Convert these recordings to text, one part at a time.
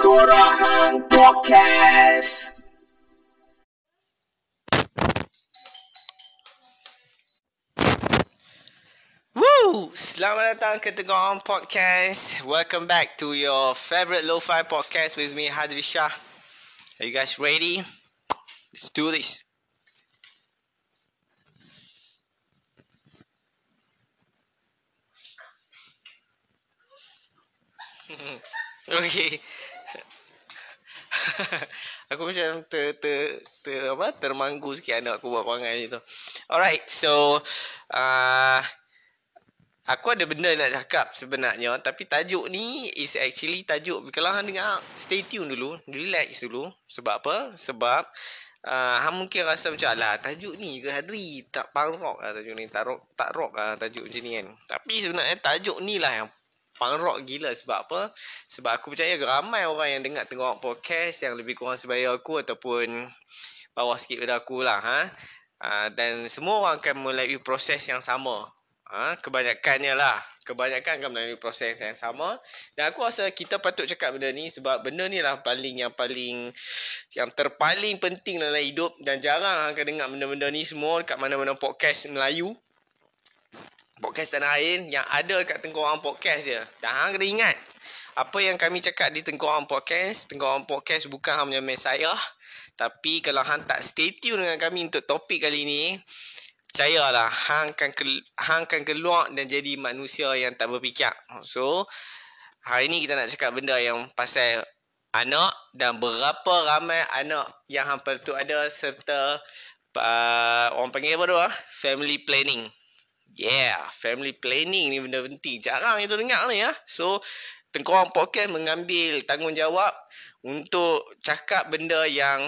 Podcast. Woo! Selamat datang ke Tengok On Podcast. Welcome back to your favorite lo-fi podcast with me, Hadri Shah. Are you guys ready? Let's do this. okay. aku macam ter, ter, ter, apa, termanggu sikit anak aku buat perangai macam tu. Alright, so uh, Aku ada benda nak cakap sebenarnya Tapi tajuk ni is actually tajuk Kalau hang dengar stay tune dulu Relax dulu Sebab apa? Sebab uh, Hang mungkin rasa macam lah Tajuk ni ke Hadri Tak punk rock lah tajuk ni Tak rock, tak rock lah tajuk macam ni kan Tapi sebenarnya tajuk ni lah yang Punk rock gila sebab apa? Sebab aku percaya ramai orang yang dengar tengok podcast Yang lebih kurang sebaya aku Ataupun Bawah sikit pada aku lah ha? Uh, dan semua orang akan melalui proses yang sama Ha, kebanyakannya lah. Kebanyakan akan melalui proses yang sama. Dan aku rasa kita patut cakap benda ni sebab benda ni lah paling yang paling yang terpaling penting dalam hidup dan jarang akan dengar benda-benda ni semua dekat mana-mana podcast Melayu. Podcast tanah air yang ada dekat Tengkorak Podcast je. Dan hang kena ingat apa yang kami cakap di Tengkorak Podcast, Tengkorak Podcast bukan hanya mesayah. Tapi kalau hang tak stay tune dengan kami untuk topik kali ni, percayalah hang akan ke, hang akan keluar dan jadi manusia yang tak berfikir. So hari ni kita nak cakap benda yang pasal anak dan berapa ramai anak yang hang perlu ada serta uh, orang panggil apa tu ah? Family planning. Yeah, family planning ni benda penting. Jarang kita dengar ni ya. So Tengkorang Podcast mengambil tanggungjawab untuk cakap benda yang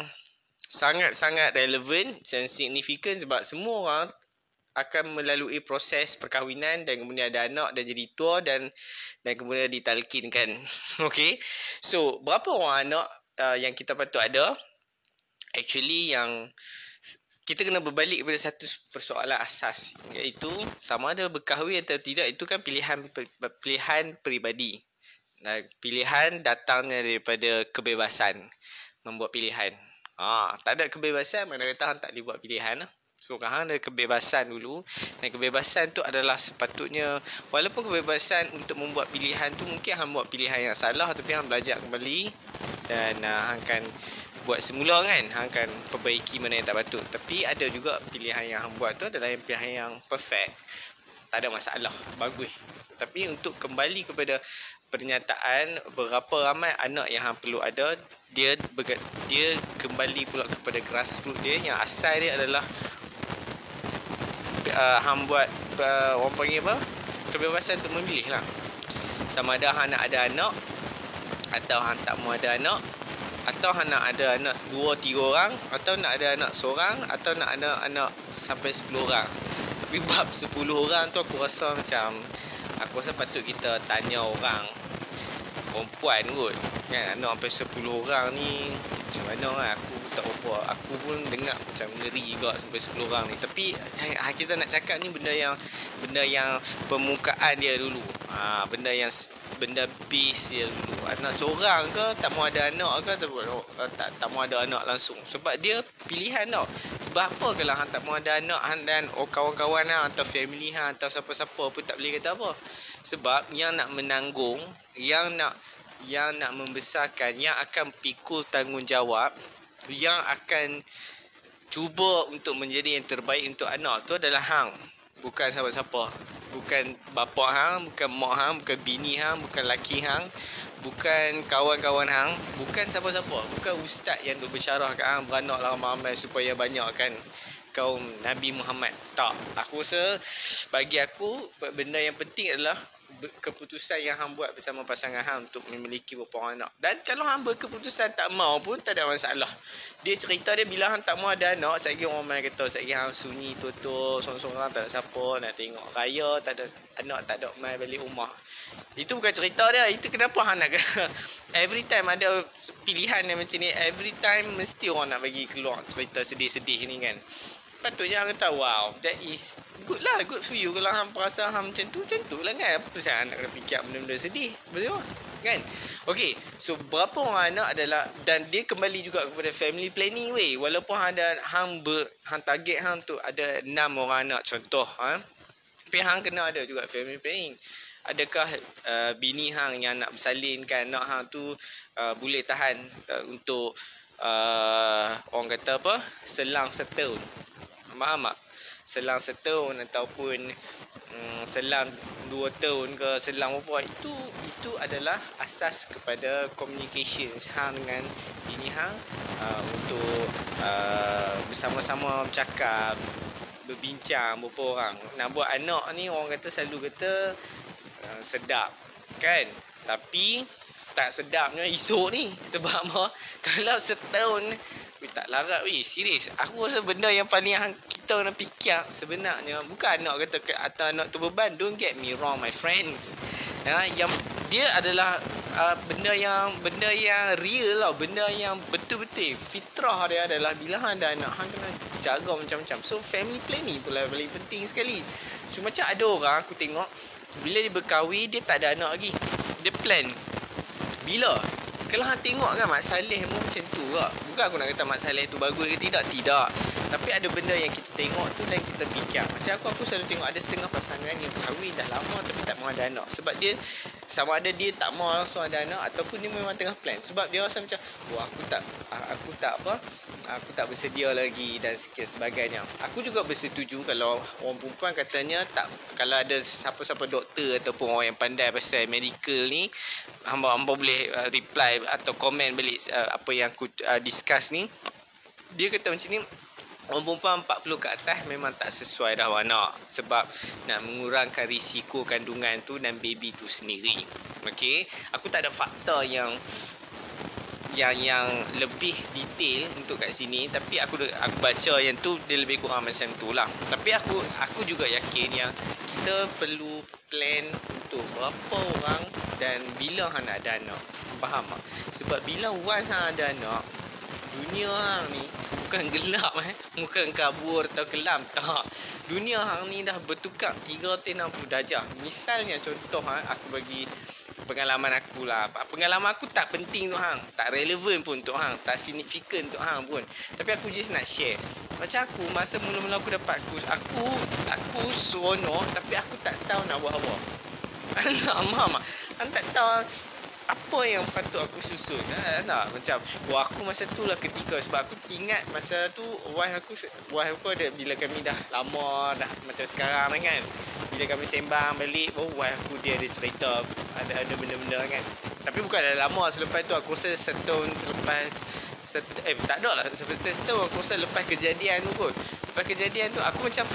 sangat-sangat relevan dan signifikan sebab semua orang akan melalui proses perkahwinan dan kemudian ada anak dan jadi tua dan dan kemudian ditalkinkan. okay. So, berapa orang anak uh, yang kita patut ada? Actually yang kita kena berbalik kepada satu persoalan asas iaitu sama ada berkahwin atau tidak itu kan pilihan pilihan peribadi. Dan pilihan datangnya daripada kebebasan membuat pilihan. Ah, tak ada kebebasan mana kata hang tak boleh buat pilihan lah. So hang ada kebebasan dulu. Dan kebebasan tu adalah sepatutnya walaupun kebebasan untuk membuat pilihan tu mungkin hang buat pilihan yang salah tapi hang belajar kembali dan uh, hang akan buat semula kan. Hang akan perbaiki mana yang tak patut. Tapi ada juga pilihan yang hang buat tu adalah yang pilihan yang perfect. Tak ada masalah bagus. Tapi untuk kembali kepada pernyataan berapa ramai anak yang hang perlu ada dia dia kembali pula kepada grassroots dia. Yang asal dia adalah uh, hang buat uh, orang panggil apa? Kebebasan untuk memilih lah. Sama ada hang nak ada anak atau hang tak mau ada anak atau hang nak ada anak dua tiga orang atau nak ada anak seorang atau nak ada anak sampai sepuluh orang. Tapi bab sepuluh orang tu aku rasa macam aku rasa patut kita tanya orang. Perempuan kot kan? Anak sampai sepuluh orang ni macam mana lah aku tak apa. Aku pun dengar macam ngeri juga sampai 10 orang ni. Tapi ha, kita nak cakap ni benda yang benda yang permukaan dia dulu. Ha, benda yang benda base dia dulu. Anak seorang ke tak mau ada anak ke tak, tak, tak mau ada anak langsung. Sebab dia pilihan tau. Sebab apa kalau hang tak mau ada anak hang dan oh, kawan-kawan hang atau family hang atau siapa-siapa pun tak boleh kata apa. Sebab yang nak menanggung yang nak yang nak membesarkan yang akan pikul tanggungjawab yang akan cuba untuk menjadi yang terbaik untuk anak tu adalah hang bukan siapa-siapa. Bukan bapa hang bukan mak hang bukan bini hang bukan laki hang bukan kawan-kawan hang bukan siapa-siapa. Bukan ustaz yang duk bersyarah kat hang beranaklah ramai supaya banyak kan kaum Nabi Muhammad. Tak. Aku rasa bagi aku benda yang penting adalah keputusan yang hang buat bersama pasangan hang untuk memiliki beberapa orang anak. Dan kalau hang berkeputusan tak mau pun tak ada masalah. Dia cerita dia bila hang tak mau ada anak, kira orang main kata, kira hang sunyi tutup, seorang-seorang tak ada siapa nak tengok raya, tak ada anak, tak ada main balik rumah. Itu bukan cerita dia. Itu kenapa hang nak every time ada pilihan yang macam ni, every time mesti orang nak bagi keluar cerita sedih-sedih ni kan patutnya hang tahu wow that is good lah good for you. Kalau hang perasa hang macam tu macam tu lah kan. Apa pasal nak kena fikir benda-benda sedih? Betul tak? Kan? Okey so berapa orang anak adalah dan dia kembali juga kepada family planning weh. Walaupun ada hang ber, hang target hang tu ada enam orang anak contoh ha? Tapi hang kena ada juga family planning. Adakah uh, bini hang yang nak bersalin kan anak hang tu uh, boleh tahan uh, untuk uh, orang kata apa? Selang setahun faham tak selang setahun ataupun um, selang dua tahun ke selang apa itu itu adalah asas kepada communication hang dengan bini hang uh, untuk uh, bersama-sama bercakap berbincang beberapa orang. Nak buat anak ni orang kata selalu kata uh, sedap kan? Tapi tak sedapnya esok ni. Sebab apa? Kalau setahun weh tak larat weh. Serius. Aku rasa benda yang paling yang kita nak fikir sebenarnya bukan nak kata atau anak tu beban. Don't get me wrong my friends. Ya, yang dia adalah uh, benda yang benda yang real lah. Benda yang betul-betul fitrah dia adalah bila hang ada anak hang kena jaga macam-macam. So family planning tu lah paling penting sekali. So macam ada orang aku tengok bila dia berkahwin dia tak ada anak lagi. Dia plan. Bila? Kalau hang tengok kan Mak Saleh pun macam tu kak. Bukan aku nak kata Mak Saleh tu bagus ke tidak. Tidak. Tapi ada benda yang kita tengok tu dan kita fikir. Macam aku, aku selalu tengok ada setengah pasangan yang kahwin dah lama tapi tak mahu ada anak. Sebab dia, sama ada dia tak mahu langsung ada anak ataupun dia memang tengah plan. Sebab dia rasa macam, oh aku tak, aku tak apa, aku tak bersedia lagi dan sebagainya. Aku juga bersetuju kalau orang perempuan katanya tak, kalau ada siapa-siapa doktor ataupun orang yang pandai pasal medical ni, hamba-hamba boleh uh, reply atau komen balik uh, apa yang aku uh, discuss ni dia kata macam ni orang perempuan 40 ke atas memang tak sesuai dah anak sebab nak mengurangkan risiko kandungan tu dan baby tu sendiri. Okey? Aku tak ada fakta yang yang yang lebih detail untuk kat sini. Tapi aku aku baca yang tu dia lebih kurang macam tu lah. Tapi aku aku juga yakin yang kita perlu plan untuk berapa orang dan bila hang nak ada anak. Faham tak? Sebab bila once hang ada anak dunia hang ni bukan gelap eh. Bukan kabur atau kelam tak. Dunia hang ni dah bertukar 360 darjah. Misalnya contoh ha, aku bagi pengalaman aku lah pengalaman aku tak penting tu hang tak relevan pun untuk hang tak signifikan untuk hang pun. Tapi aku just nak share. Macam aku masa mula-mula aku dapat kurs aku aku seronok tapi aku tak tahu nak buat apa. Anak mama Aku tak tahu apa yang patut aku susun ha, tak macam wah aku masa tu lah ketika sebab aku ingat masa tu wife aku wife aku ada bila kami dah lama dah macam sekarang kan bila kami sembang balik oh wife aku dia ada cerita ada ada benda-benda kan. Tapi bukan dah lama selepas tu aku rasa setahun selepas set, eh tak ada lah seperti setahun aku rasa lepas kejadian tu kot lepas kejadian tu aku macam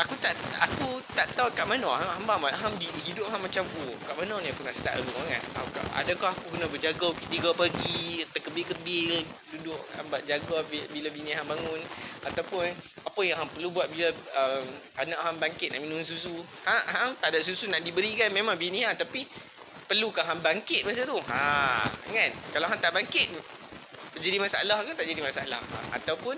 aku tak aku tak tahu kat mana hamba mak ham hidup ham macam oh kat mana ni aku nak start dulu kan? Adakah aku kena berjaga pukul 3 pagi terkebil-kebil duduk hamba jaga bila bini ham bangun? Ataupun apa yang ham perlu buat bila uh, anak ham bangkit nak minum susu? Ha ham tak ada susu nak diberikan memang bini ham tapi perlukah ham bangkit masa tu? Ha kan? Kalau ham tak bangkit jadi masalah ke tak jadi masalah? Ha, ataupun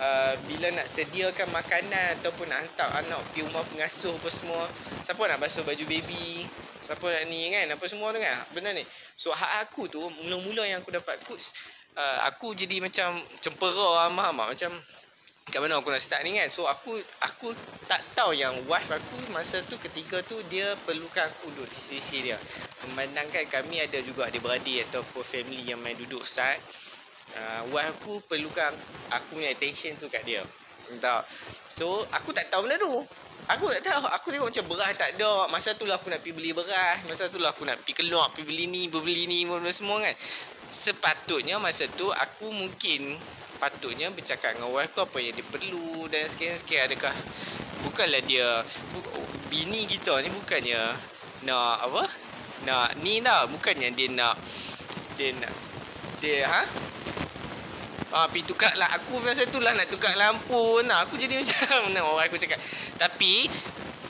uh, bila nak sediakan makanan ataupun nak hantar anak pergi rumah pengasuh apa semua siapa nak basuh baju baby siapa nak ni kan apa semua tu kan. Benar ni. So hak aku tu mula-mula yang aku dapat coach uh, aku jadi macam cempera amah amah macam kat mana aku nak start ni kan? So aku aku tak tahu yang wife aku masa tu ketika tu dia perlukan aku duduk di sisi dia. Memandangkan kami ada juga adik-beradik ataupun family yang main duduk sat uh, wife aku perlukan aku punya attention tu kat dia. Entah. So aku tak tahu benda tu. Aku tak tahu. Aku tengok macam beras tak ada. Masa tu lah aku nak pergi beli beras masa tu lah aku nak pergi keluar pergi beli ni beli ni semua kan. Sepatutnya masa tu aku mungkin patutnya bercakap dengan wife aku apa yang dia perlu dan sekian-sekian adakah bukanlah dia bu, bini kita ni bukannya nak apa? Nak ni tau. Bukannya dia nak dia nak dia ha Ah, pergi tukar lah. Aku masa tu lah nak tukar lampu. Nah, aku jadi macam orang aku cakap. Tapi,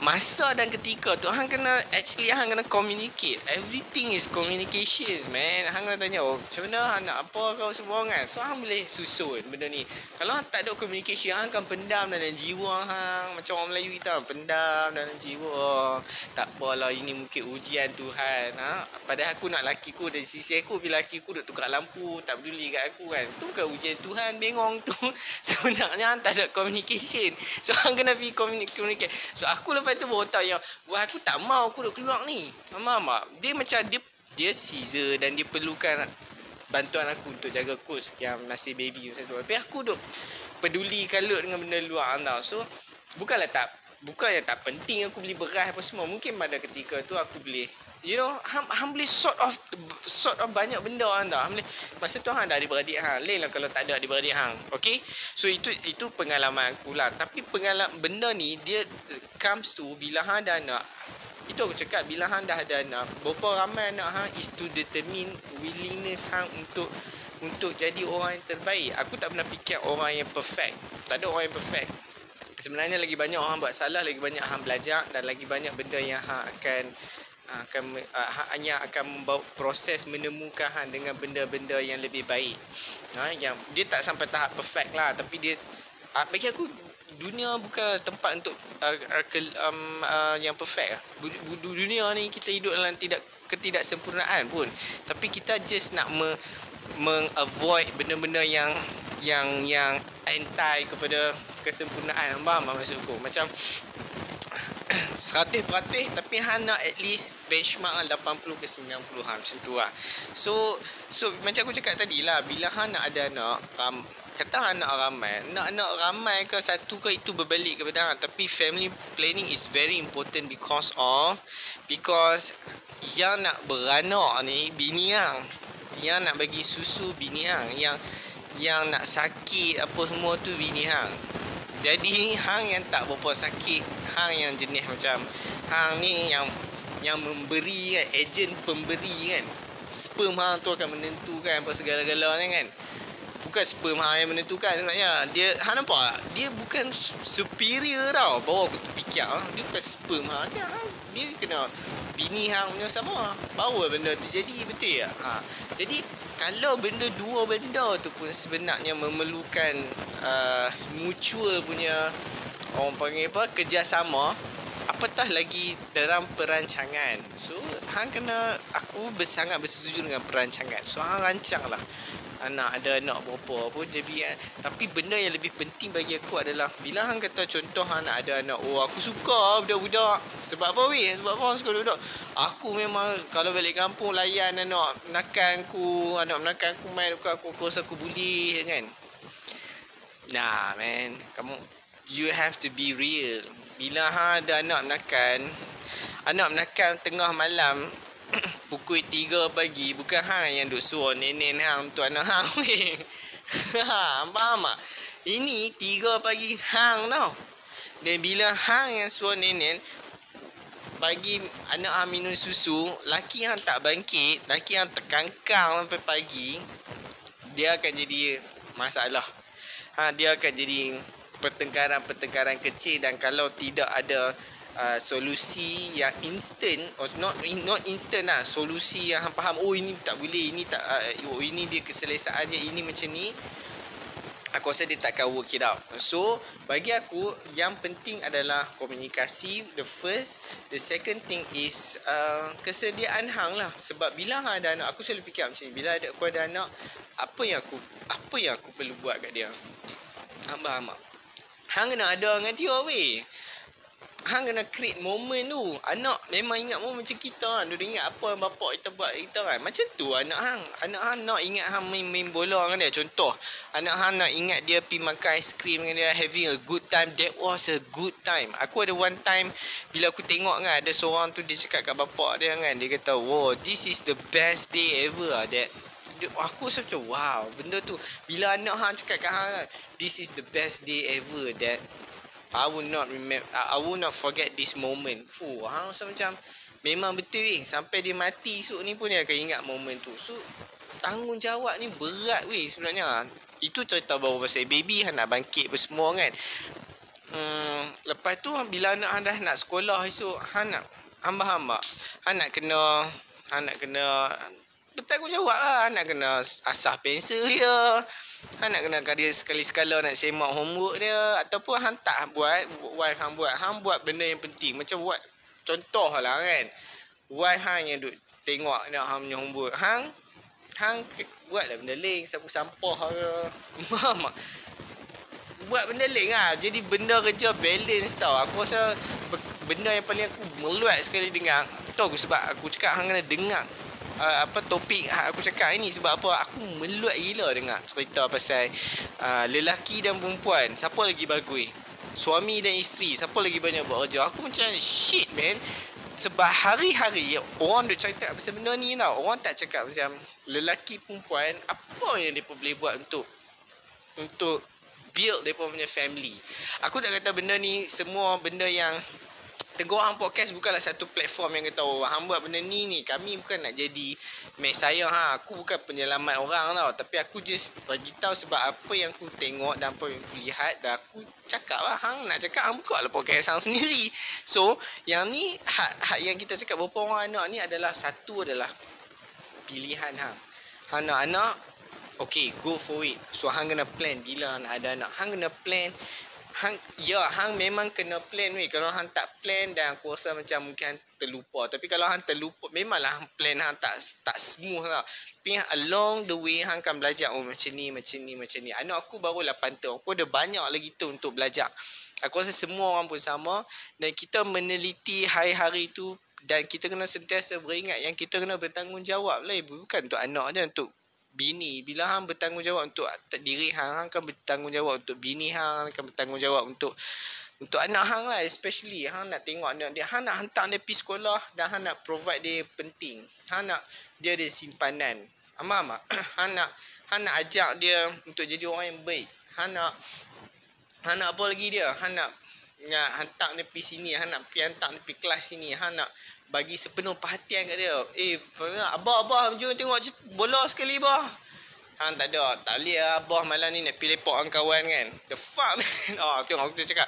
masa dan ketika tu hang kena actually hang kena communicate. Everything is communications man. Hang kena tanya oh macam mana hang nak apa kau semua kan? So hang boleh susun benda ni. Kalau hang tak ada communication hang akan pendam dalam jiwa hang macam orang Melayu kita pendam dalam jiwa. Tak apalah ini mungkin ujian Tuhan ha? Padahal aku nak laki ku dari sisi aku bila laki ku duk tukar lampu tak peduli kat aku kan. Tu bukan ujian Tuhan bengong tu. Sebenarnya hang tak ada communication. So hang kena pergi communicate. So aku lepas Lepas tu tahu yang Wah aku tak mau aku duk keluar ni. Tak? Dia macam dia Dia Caesar dan dia perlukan Bantuan aku untuk jaga kos Yang nasi baby macam tu. Tapi aku duk Peduli kalut dengan benda luar tau. So Bukanlah tak Bukannya tak penting aku beli beras apa semua. Mungkin pada ketika tu aku boleh You know ham boleh sort of Sort of banyak benda anda ham boleh, Masa tu hang dah adik-beradik hang. Lain lah kalau tak ada adik-beradik hang Okay? So itu itu pengalaman aku lah. Tapi pengalaman Benda ni Dia Comes to Bila hang dah nak Itu aku cakap Bila hang dah ada anak Berapa ramai anak hang Is to determine Willingness hang untuk Untuk jadi orang yang terbaik. Aku tak pernah fikir Orang yang perfect. Tak ada orang yang perfect. Sebenarnya lagi banyak orang buat salah Lagi banyak hang belajar Dan lagi banyak benda yang hang akan akan uh, hanya akan membawa proses menemukan dengan benda-benda yang lebih baik. Ha yang dia tak sampai tahap perfect lah tapi dia uh, bagi aku dunia bukan tempat untuk uh, um, uh, yang perfect lah. Dunia ni kita hidup dalam tidak ketidaksempurnaan pun. Tapi kita just nak me, mengavoid benda-benda yang yang yang anti kepada kesempurnaan. Faham maksudku? Macam 100% tapi Han nak at least benchmark lah 80 ke 90 Han macam tu lah. So so macam aku cakap tadi lah bila Han nak ada anak um, kata Han nak ramai nak anak ramai ke satu ke itu berbalik kepada Han tapi family planning is very important because of because yang nak beranak ni bini yang yang nak bagi susu bini yang yang yang nak sakit apa semua tu bini hang jadi hang yang tak berapa sakit hang yang jenis macam hang ni yang yang memberi kan ejen pemberi kan. Sperm hang tu akan menentukan apa segala-galanya kan. Bukan sperm hang yang menentukan sebenarnya. Dia hang nampak dia bukan superior tau bawa aku terfikir. Dia bukan sperm hang dia, dia kena bini hang punya sama. Bawa benda tu jadi betul ya ha. jadi kalau benda dua benda tu pun sebenarnya memerlukan uh, mutual punya orang panggil apa kerjasama apatah lagi dalam perancangan. So hang kena aku bersangat bersetuju dengan perancangan. So hang rancang lah anak ada anak berapa pun jadi kan. tapi benda yang lebih penting bagi aku adalah bila hang kata contoh hang nak ada anak oh aku suka budak-budak. Sebab apa weh? Sebab apa hang suka budak aku memang kalau balik kampung layan anak menakan aku anak menakan aku main aku aku rasa aku bully kan? Nah man. Kamu you have to be real. Bila hang ada anak menakan anak menakan tengah malam pukul 3 pagi bukan hang yang duk suruh nenek hang untuk anak hang ha, tak? Ini 3 pagi hang tau. Dan bila hang yang suruh nenek bagi anak hang minum susu, laki hang tak bangkit, laki hang terkangkang sampai pagi, dia akan jadi masalah. Ha, dia akan jadi pertengkaran-pertengkaran kecil dan kalau tidak ada uh, solusi yang instant or not not instant lah solusi yang hang faham oh ini tak boleh ini tak uh, oh ini dia keselesaan dia ini macam ni aku rasa dia takkan work it out. So bagi aku yang penting adalah komunikasi the first. The second thing is uh, kesediaan hang lah. Sebab bila hang ada anak aku selalu fikir macam ni bila ada aku ada anak apa yang aku apa yang aku perlu buat kat dia? Hamba amak hang kena ada dengan dia weh Hang kena create moment tu. Anak memang ingat moment macam kita kan. Dia ingat apa yang bapak kita buat kita kan. Macam tu anak hang. Anak hang nak ingat hang main, main bola dengan dia. Contoh. Anak hang nak ingat dia pergi makan cream dengan dia. Having a good time. That was a good time. Aku ada one time. Bila aku tengok kan. Ada seorang tu dia cakap kat bapak dia kan. Dia kata. Wow. This is the best day ever lah. That aku rasa macam wow benda tu bila anak hang cakap kat hang kan this is the best day ever that I will not remember I will not forget this moment. Fuh, hang rasa macam memang betul weh sampai dia mati esok ni pun dia akan ingat moment tu. So tanggungjawab ni berat weh sebenarnya. Itu cerita baru pasal baby hang nak bangkit apa semua kan. Hmm, lepas tu bila anak anda nak sekolah esok, hang nak hamba-hamba. Hang nak kena hang nak kena bertanggungjawab lah. Nak kena asah pensel dia. Hang nak kena dia sekali-sekala nak semak homework dia. Ataupun hang tak buat, wife hang buat. Hang buat benda yang penting. Macam buat contoh lah kan. Wife hang yang duk tengok nak hang punya homework. Hang, hang buatlah benda lain. Sapu sampah ke. Mak, buat benda lain lah. Jadi benda kerja balance tau. Aku rasa benda yang paling aku meluat sekali dengar. Tahu aku sebab aku cakap hang kena dengar uh, apa topik aku cakap ini sebab apa? Aku meluat gila dengar cerita pasal uh, lelaki dan perempuan. Siapa lagi bagus? Suami dan isteri. Siapa lagi banyak buat kerja? Aku macam shit man. Sebab hari-hari orang duk cerita pasal benda ni tau. Orang tak cakap macam lelaki perempuan. Apa yang dia boleh buat untuk untuk build mereka punya family. Aku tak kata benda ni semua benda yang Tegur Hang Podcast bukanlah satu platform yang kata oh Hang buat benda ni ni Kami bukan nak jadi Mesaya ha. Aku bukan penyelamat orang tau Tapi aku just bagi tahu sebab apa yang aku tengok Dan apa yang aku lihat Dan aku cakap lah Hang nak cakap Hang buka lah podcast Hang sendiri So yang ni hak, hak yang kita cakap Berapa orang anak ni adalah Satu adalah Pilihan Hang Hang nak anak Okay, go for it. So, hang kena plan bila nak ada anak. Hang kena plan. Hang, ya, hang memang kena plan weh. Kalau hang tak plan dan aku rasa macam mungkin hang terlupa. Tapi kalau hang terlupa, memanglah hang plan hang tak tak smooth lah. Tapi along the way, hang akan belajar. Oh, macam ni, macam ni, macam ni. Anak aku baru 8 tahun. Aku ada banyak lagi tu untuk belajar. Aku rasa semua orang pun sama. Dan kita meneliti hari-hari tu dan kita kena sentiasa beringat yang kita kena bertanggungjawab lah. Bukan untuk anak je, untuk bini. Bila hang bertanggungjawab untuk diri hang hang akan bertanggungjawab untuk bini hang akan bertanggungjawab untuk untuk anak hang lah especially. Hang nak tengok anak dia. Hang nak hantar dia pergi sekolah dan hang nak provide dia penting. Hang nak dia ada simpanan. Ama ama hang nak hang nak ajak dia untuk jadi orang yang baik. Hang nak hang nak apa lagi dia? Hang nak nak hantar dia pergi sini. Hang nak pergi hantar dia pergi kelas sini. Hang nak bagi sepenuh perhatian kat dia. Eh, abah, abah, jom tengok bola sekali, bah. Hang tak ada. Tak boleh lah, abah malam ni nak pilih lepak dengan kawan kan. The fuck, man. Oh, tengok aku cakap.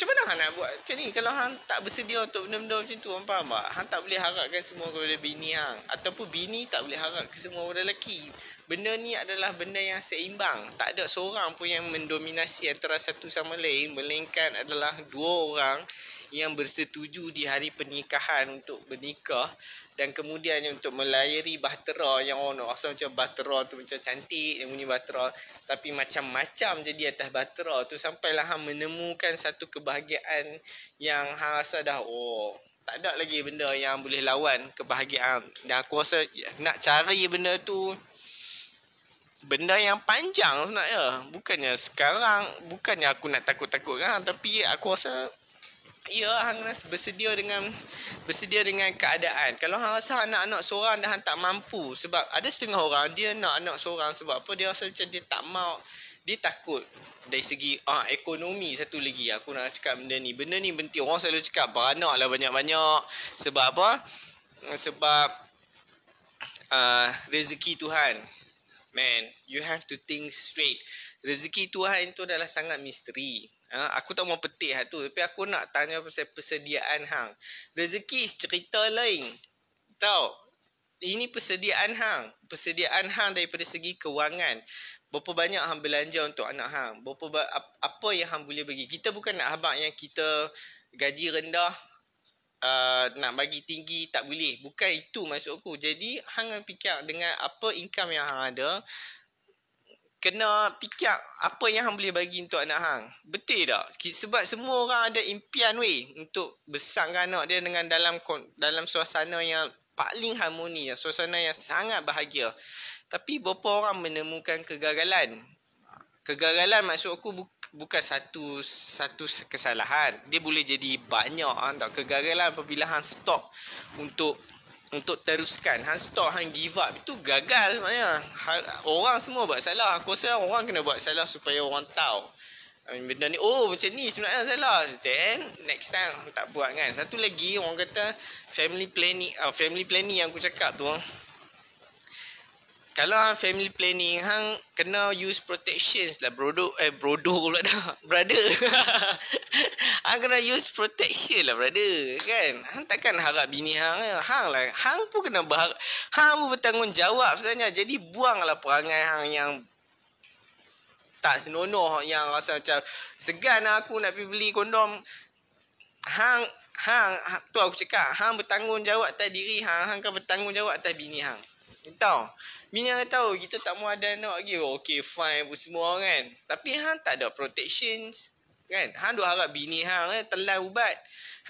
Macam mana hang nak buat macam ni? Kalau hang tak bersedia untuk benda-benda macam tu, hang faham tak? Hang tak boleh harapkan semua kepada bini hang. Ataupun bini tak boleh harap ke semua kepada lelaki. Benda ni adalah benda yang seimbang. Tak ada seorang pun yang mendominasi antara satu sama lain. Melainkan adalah dua orang yang bersetuju di hari pernikahan untuk bernikah dan kemudian untuk melayari bahtera yang orang rasa macam bahtera tu macam cantik yang bunyi bahtera tapi macam-macam jadi atas bahtera tu. Sampailah hang menemukan satu kebahagiaan yang hang rasa dah oh tak ada lagi benda yang boleh lawan kebahagiaan. Dan aku rasa nak cari benda tu benda yang panjang sebenarnya. Bukannya sekarang bukannya aku nak takut-takut kan tapi aku rasa Ya, hang bersedia dengan bersedia dengan keadaan. Kalau hang rasa anak-anak seorang dah tak mampu sebab ada setengah orang dia nak anak seorang sebab apa dia rasa macam dia tak mau dia takut dari segi ah ekonomi satu lagi aku nak cakap benda ni. Benda ni penting. Orang selalu cakap beranak lah banyak-banyak sebab apa? Sebab uh, rezeki Tuhan. Man, you have to think straight. Rezeki Tuhan itu adalah sangat misteri. Ha, aku tak mau petik hal tu tapi aku nak tanya pasal persediaan hang. Rezeki cerita lain. Tahu? Ini persediaan hang. Persediaan hang daripada segi kewangan. Berapa banyak hang belanja untuk anak hang? Berapa ba- apa yang hang boleh bagi? Kita bukan nak habaq yang kita gaji rendah uh, nak bagi tinggi tak boleh. Bukan itu maksud aku. Jadi hang fikir dengan apa income yang hang ada, kena fikir apa yang hang boleh bagi untuk anak hang. Betul tak? Sebab semua orang ada impian weh untuk besarkan anak dia dengan dalam dalam suasana yang paling harmoni, suasana yang sangat bahagia. Tapi beberapa orang menemukan kegagalan. Kegagalan maksud aku bu- bukan satu satu kesalahan. Dia boleh jadi banyak ah, tak kegagalan apabila hang stop untuk untuk teruskan. Hang stop hang give up. Itu gagal sebenarnya. Orang semua buat salah. Aku rasa orang kena buat salah supaya orang tahu. Benda ni oh macam ni sebenarnya salah. Then next time tak buat kan. Satu lagi orang kata family planning uh, family planning yang aku cakap tu kalau hang family planning hang kena use protections lah brodo eh brodo pula dah brother hang kena use protection lah brother kan? Hang takkan harap bini hang eh. hang lah. Hang pun kena berharap hang pun bertanggungjawab sebenarnya. Jadi buanglah perangai hang yang tak senonoh yang rasa macam segan lah aku nak pergi beli kondom. Hang hang ha, tu aku cakap hang bertanggungjawab atas diri hang hang kan bertanggungjawab atas bini hang. Tahu? Bini hang tahu kita tak mau ada anak lagi. Oh, okay fine pun semua kan. Tapi hang tak ada protections kan hang duk harap bini hang eh telan ubat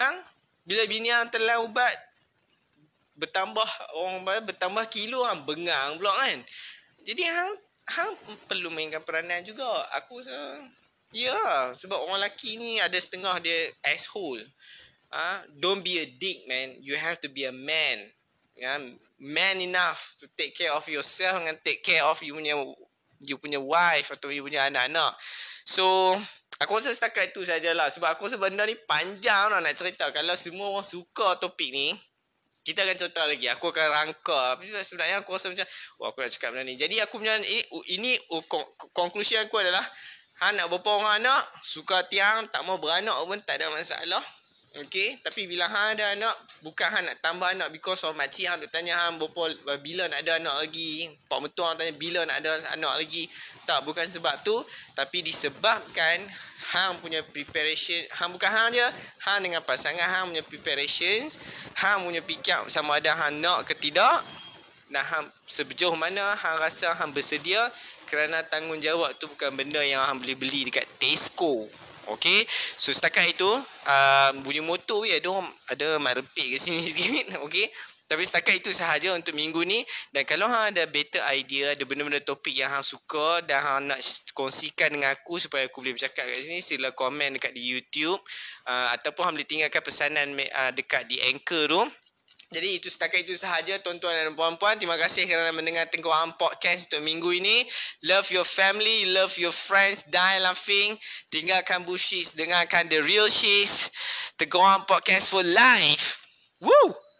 hang bila bini hang telan ubat bertambah orang bertambah kilo hang bengang pula kan jadi hang hang perlu mainkan peranan juga aku rasa Ya, sebab orang lelaki ni ada setengah dia asshole. Ah, don't be a dick, man. You have to be a man. Ya, man enough to take care of yourself and take care of you punya you punya wife atau you punya anak-anak. So, aku rasa setakat itu sajalah sebab aku rasa benda ni panjang lah nak cerita. Kalau semua orang suka topik ni, kita akan cerita lagi. Aku akan rangka. Sebenarnya aku rasa macam, oh, aku nak cakap benda ni. Jadi aku punya, ini, ini conclusion aku adalah, Ha nak berapa orang anak, suka tiang, tak mau beranak pun tak ada masalah. Okay, tapi bila hang ada anak, bukan hang nak tambah anak because of makcik hang duk tanya hang berapa bila nak ada anak lagi. Pak mentua hang tanya bila nak ada anak lagi. Tak, bukan sebab tu, tapi disebabkan hang punya preparation, hang bukan hang je, hang dengan pasangan hang punya preparations, hang punya fikir sama ada hang nak ke tidak, dan hang sebejauh mana hang rasa hang bersedia kerana tanggungjawab tu bukan benda yang hang boleh beli dekat Tesco. Okay So setakat itu uh, Bunyi motor ya Ada ada mat rempik ke sini sikit Okay tapi setakat itu sahaja untuk minggu ni dan kalau hang ada better idea ada benda-benda topik yang hang suka dan hang nak kongsikan dengan aku supaya aku boleh bercakap kat sini sila komen dekat di YouTube uh, ataupun hang boleh tinggalkan pesanan uh, dekat di Anchor tu jadi itu setakat itu sahaja tuan-tuan dan puan-puan. Terima kasih kerana mendengar Tengku Podcast untuk minggu ini. Love your family, love your friends, die laughing. Tinggalkan bullshit, dengarkan the real shit. Tengku Am Podcast for life. Woo!